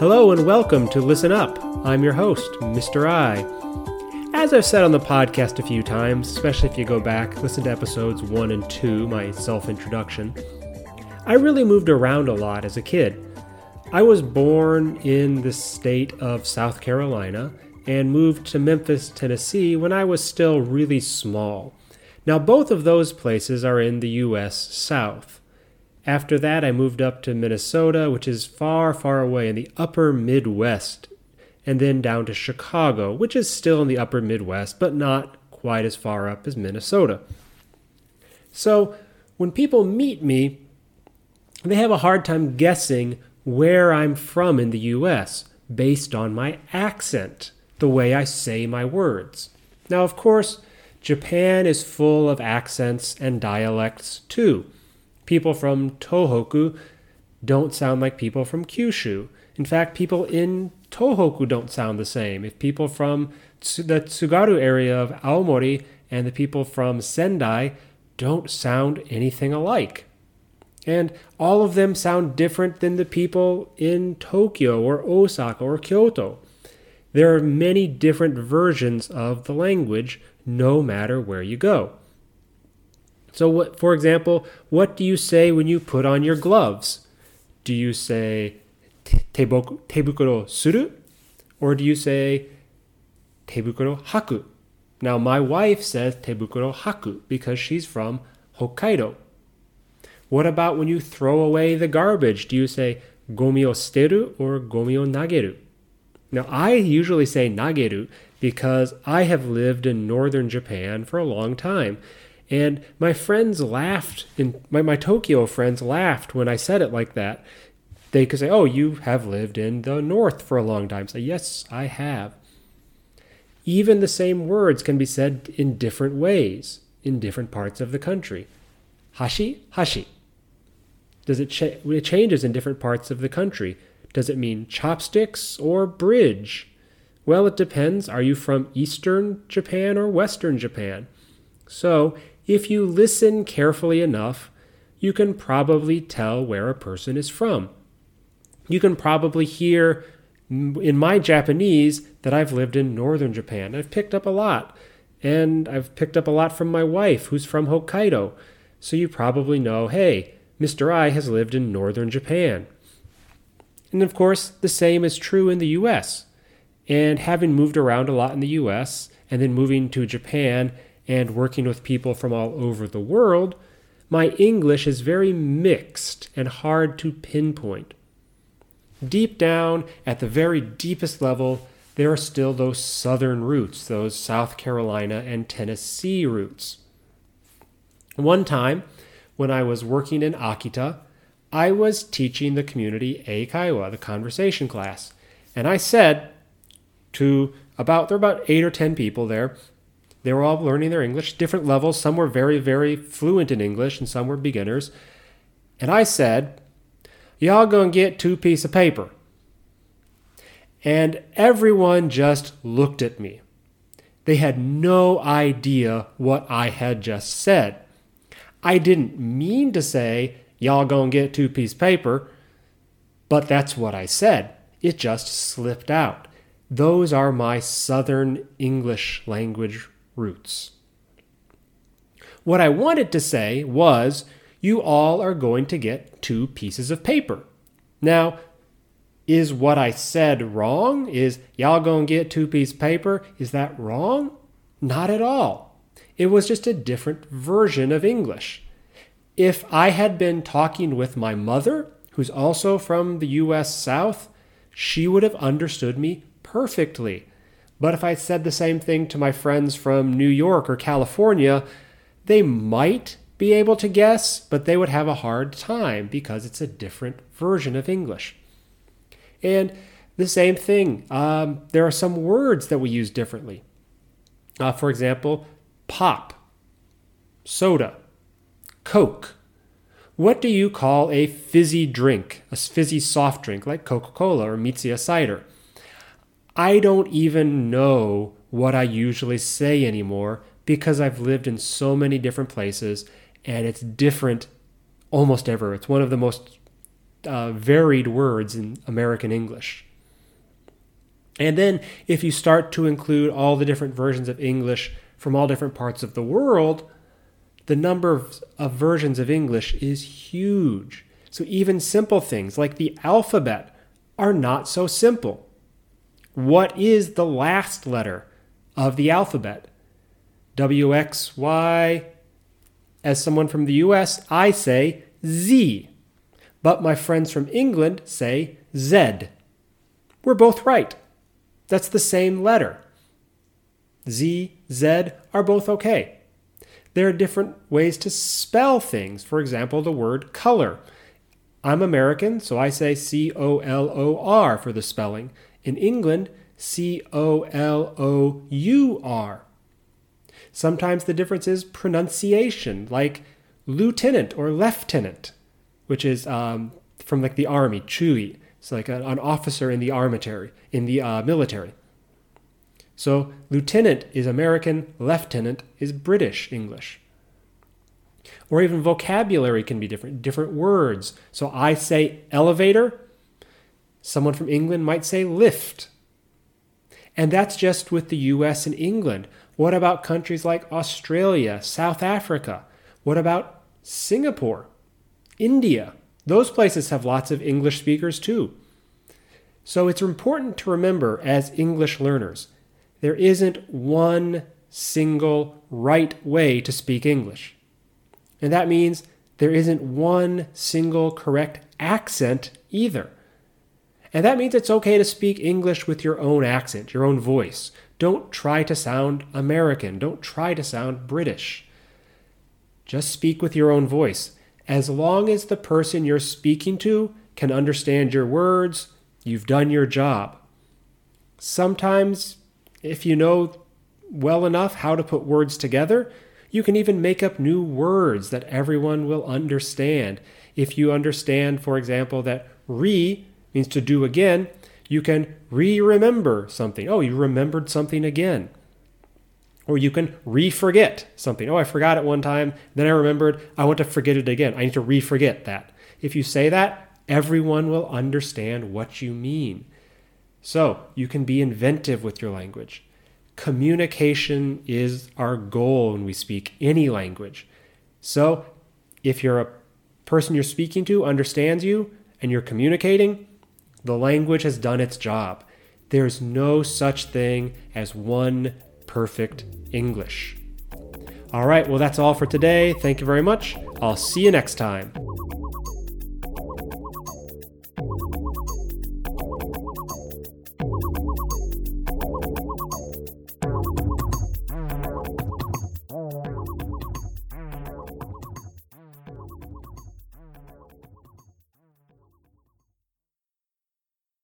Hello and welcome to Listen Up. I'm your host, Mr. I. As I've said on the podcast a few times, especially if you go back, listen to episodes 1 and 2, my self introduction, I really moved around a lot as a kid. I was born in the state of South Carolina and moved to Memphis, Tennessee when I was still really small. Now, both of those places are in the U.S. South. After that, I moved up to Minnesota, which is far, far away in the upper Midwest, and then down to Chicago, which is still in the upper Midwest, but not quite as far up as Minnesota. So, when people meet me, they have a hard time guessing where I'm from in the US based on my accent, the way I say my words. Now, of course, Japan is full of accents and dialects too people from Tohoku don't sound like people from Kyushu. In fact, people in Tohoku don't sound the same. If people from the Tsugaru area of Aomori and the people from Sendai don't sound anything alike. And all of them sound different than the people in Tokyo or Osaka or Kyoto. There are many different versions of the language no matter where you go. So, what, for example, what do you say when you put on your gloves? Do you say tebukuro suru? Or do you say tebukuro haku? Now, my wife says tebukuro haku because she's from Hokkaido. What about when you throw away the garbage? Do you say gomi o suteru or gomi o nageru? Now, I usually say nageru because I have lived in northern Japan for a long time. And my friends laughed, and my, my Tokyo friends laughed when I said it like that. They could say, Oh, you have lived in the north for a long time. Say, Yes, I have. Even the same words can be said in different ways in different parts of the country. Hashi, hashi. Does it, cha- it changes in different parts of the country? Does it mean chopsticks or bridge? Well, it depends. Are you from Eastern Japan or Western Japan? So, if you listen carefully enough, you can probably tell where a person is from. You can probably hear in my Japanese that I've lived in northern Japan. I've picked up a lot. And I've picked up a lot from my wife, who's from Hokkaido. So you probably know hey, Mr. I has lived in northern Japan. And of course, the same is true in the US. And having moved around a lot in the US and then moving to Japan and working with people from all over the world, my English is very mixed and hard to pinpoint. Deep down, at the very deepest level, there are still those southern roots, those South Carolina and Tennessee roots. One time, when I was working in Akita, I was teaching the community Eikaiwa, the conversation class, and I said to about there were about eight or ten people there, they were all learning their English, different levels. Some were very, very fluent in English, and some were beginners. And I said, Y'all gonna get two piece of paper. And everyone just looked at me. They had no idea what I had just said. I didn't mean to say, Y'all gonna get two piece paper, but that's what I said. It just slipped out. Those are my Southern English language roots. What I wanted to say was, you all are going to get two pieces of paper. Now, is what I said wrong? Is y'all gonna get two pieces of paper? Is that wrong? Not at all. It was just a different version of English. If I had been talking with my mother, who's also from the US South, she would have understood me perfectly. But if I said the same thing to my friends from New York or California, they might be able to guess, but they would have a hard time because it's a different version of English. And the same thing, um, there are some words that we use differently. Uh, for example, pop, soda, Coke. What do you call a fizzy drink, a fizzy soft drink like Coca Cola or Mitsuya cider? I don't even know what I usually say anymore because I've lived in so many different places and it's different almost ever. It's one of the most uh, varied words in American English. And then if you start to include all the different versions of English from all different parts of the world, the number of, of versions of English is huge. So even simple things like the alphabet are not so simple. What is the last letter of the alphabet? W, X, Y. As someone from the US, I say Z. But my friends from England say Z. We're both right. That's the same letter. Z, Z are both okay. There are different ways to spell things. For example, the word color. I'm American, so I say C O L O R for the spelling. In England, C O L O U R. Sometimes the difference is pronunciation, like lieutenant or lieutenant, which is um, from like the army, chui. It's like an officer in the armitary, in the uh, military. So lieutenant is American, lieutenant is British English. Or even vocabulary can be different, different words. So I say elevator, someone from England might say lift. And that's just with the US and England. What about countries like Australia, South Africa? What about Singapore, India? Those places have lots of English speakers too. So it's important to remember as English learners, there isn't one single right way to speak English. And that means there isn't one single correct accent either. And that means it's okay to speak English with your own accent, your own voice. Don't try to sound American. Don't try to sound British. Just speak with your own voice. As long as the person you're speaking to can understand your words, you've done your job. Sometimes, if you know well enough how to put words together, you can even make up new words that everyone will understand. If you understand, for example, that re means to do again, you can re remember something. Oh, you remembered something again. Or you can re forget something. Oh, I forgot it one time, then I remembered, I want to forget it again. I need to re forget that. If you say that, everyone will understand what you mean. So you can be inventive with your language. Communication is our goal when we speak any language. So if you're a person you're speaking to understands you and you're communicating, the language has done its job. There's no such thing as one perfect English. All right, well, that's all for today. Thank you very much. I'll see you next time.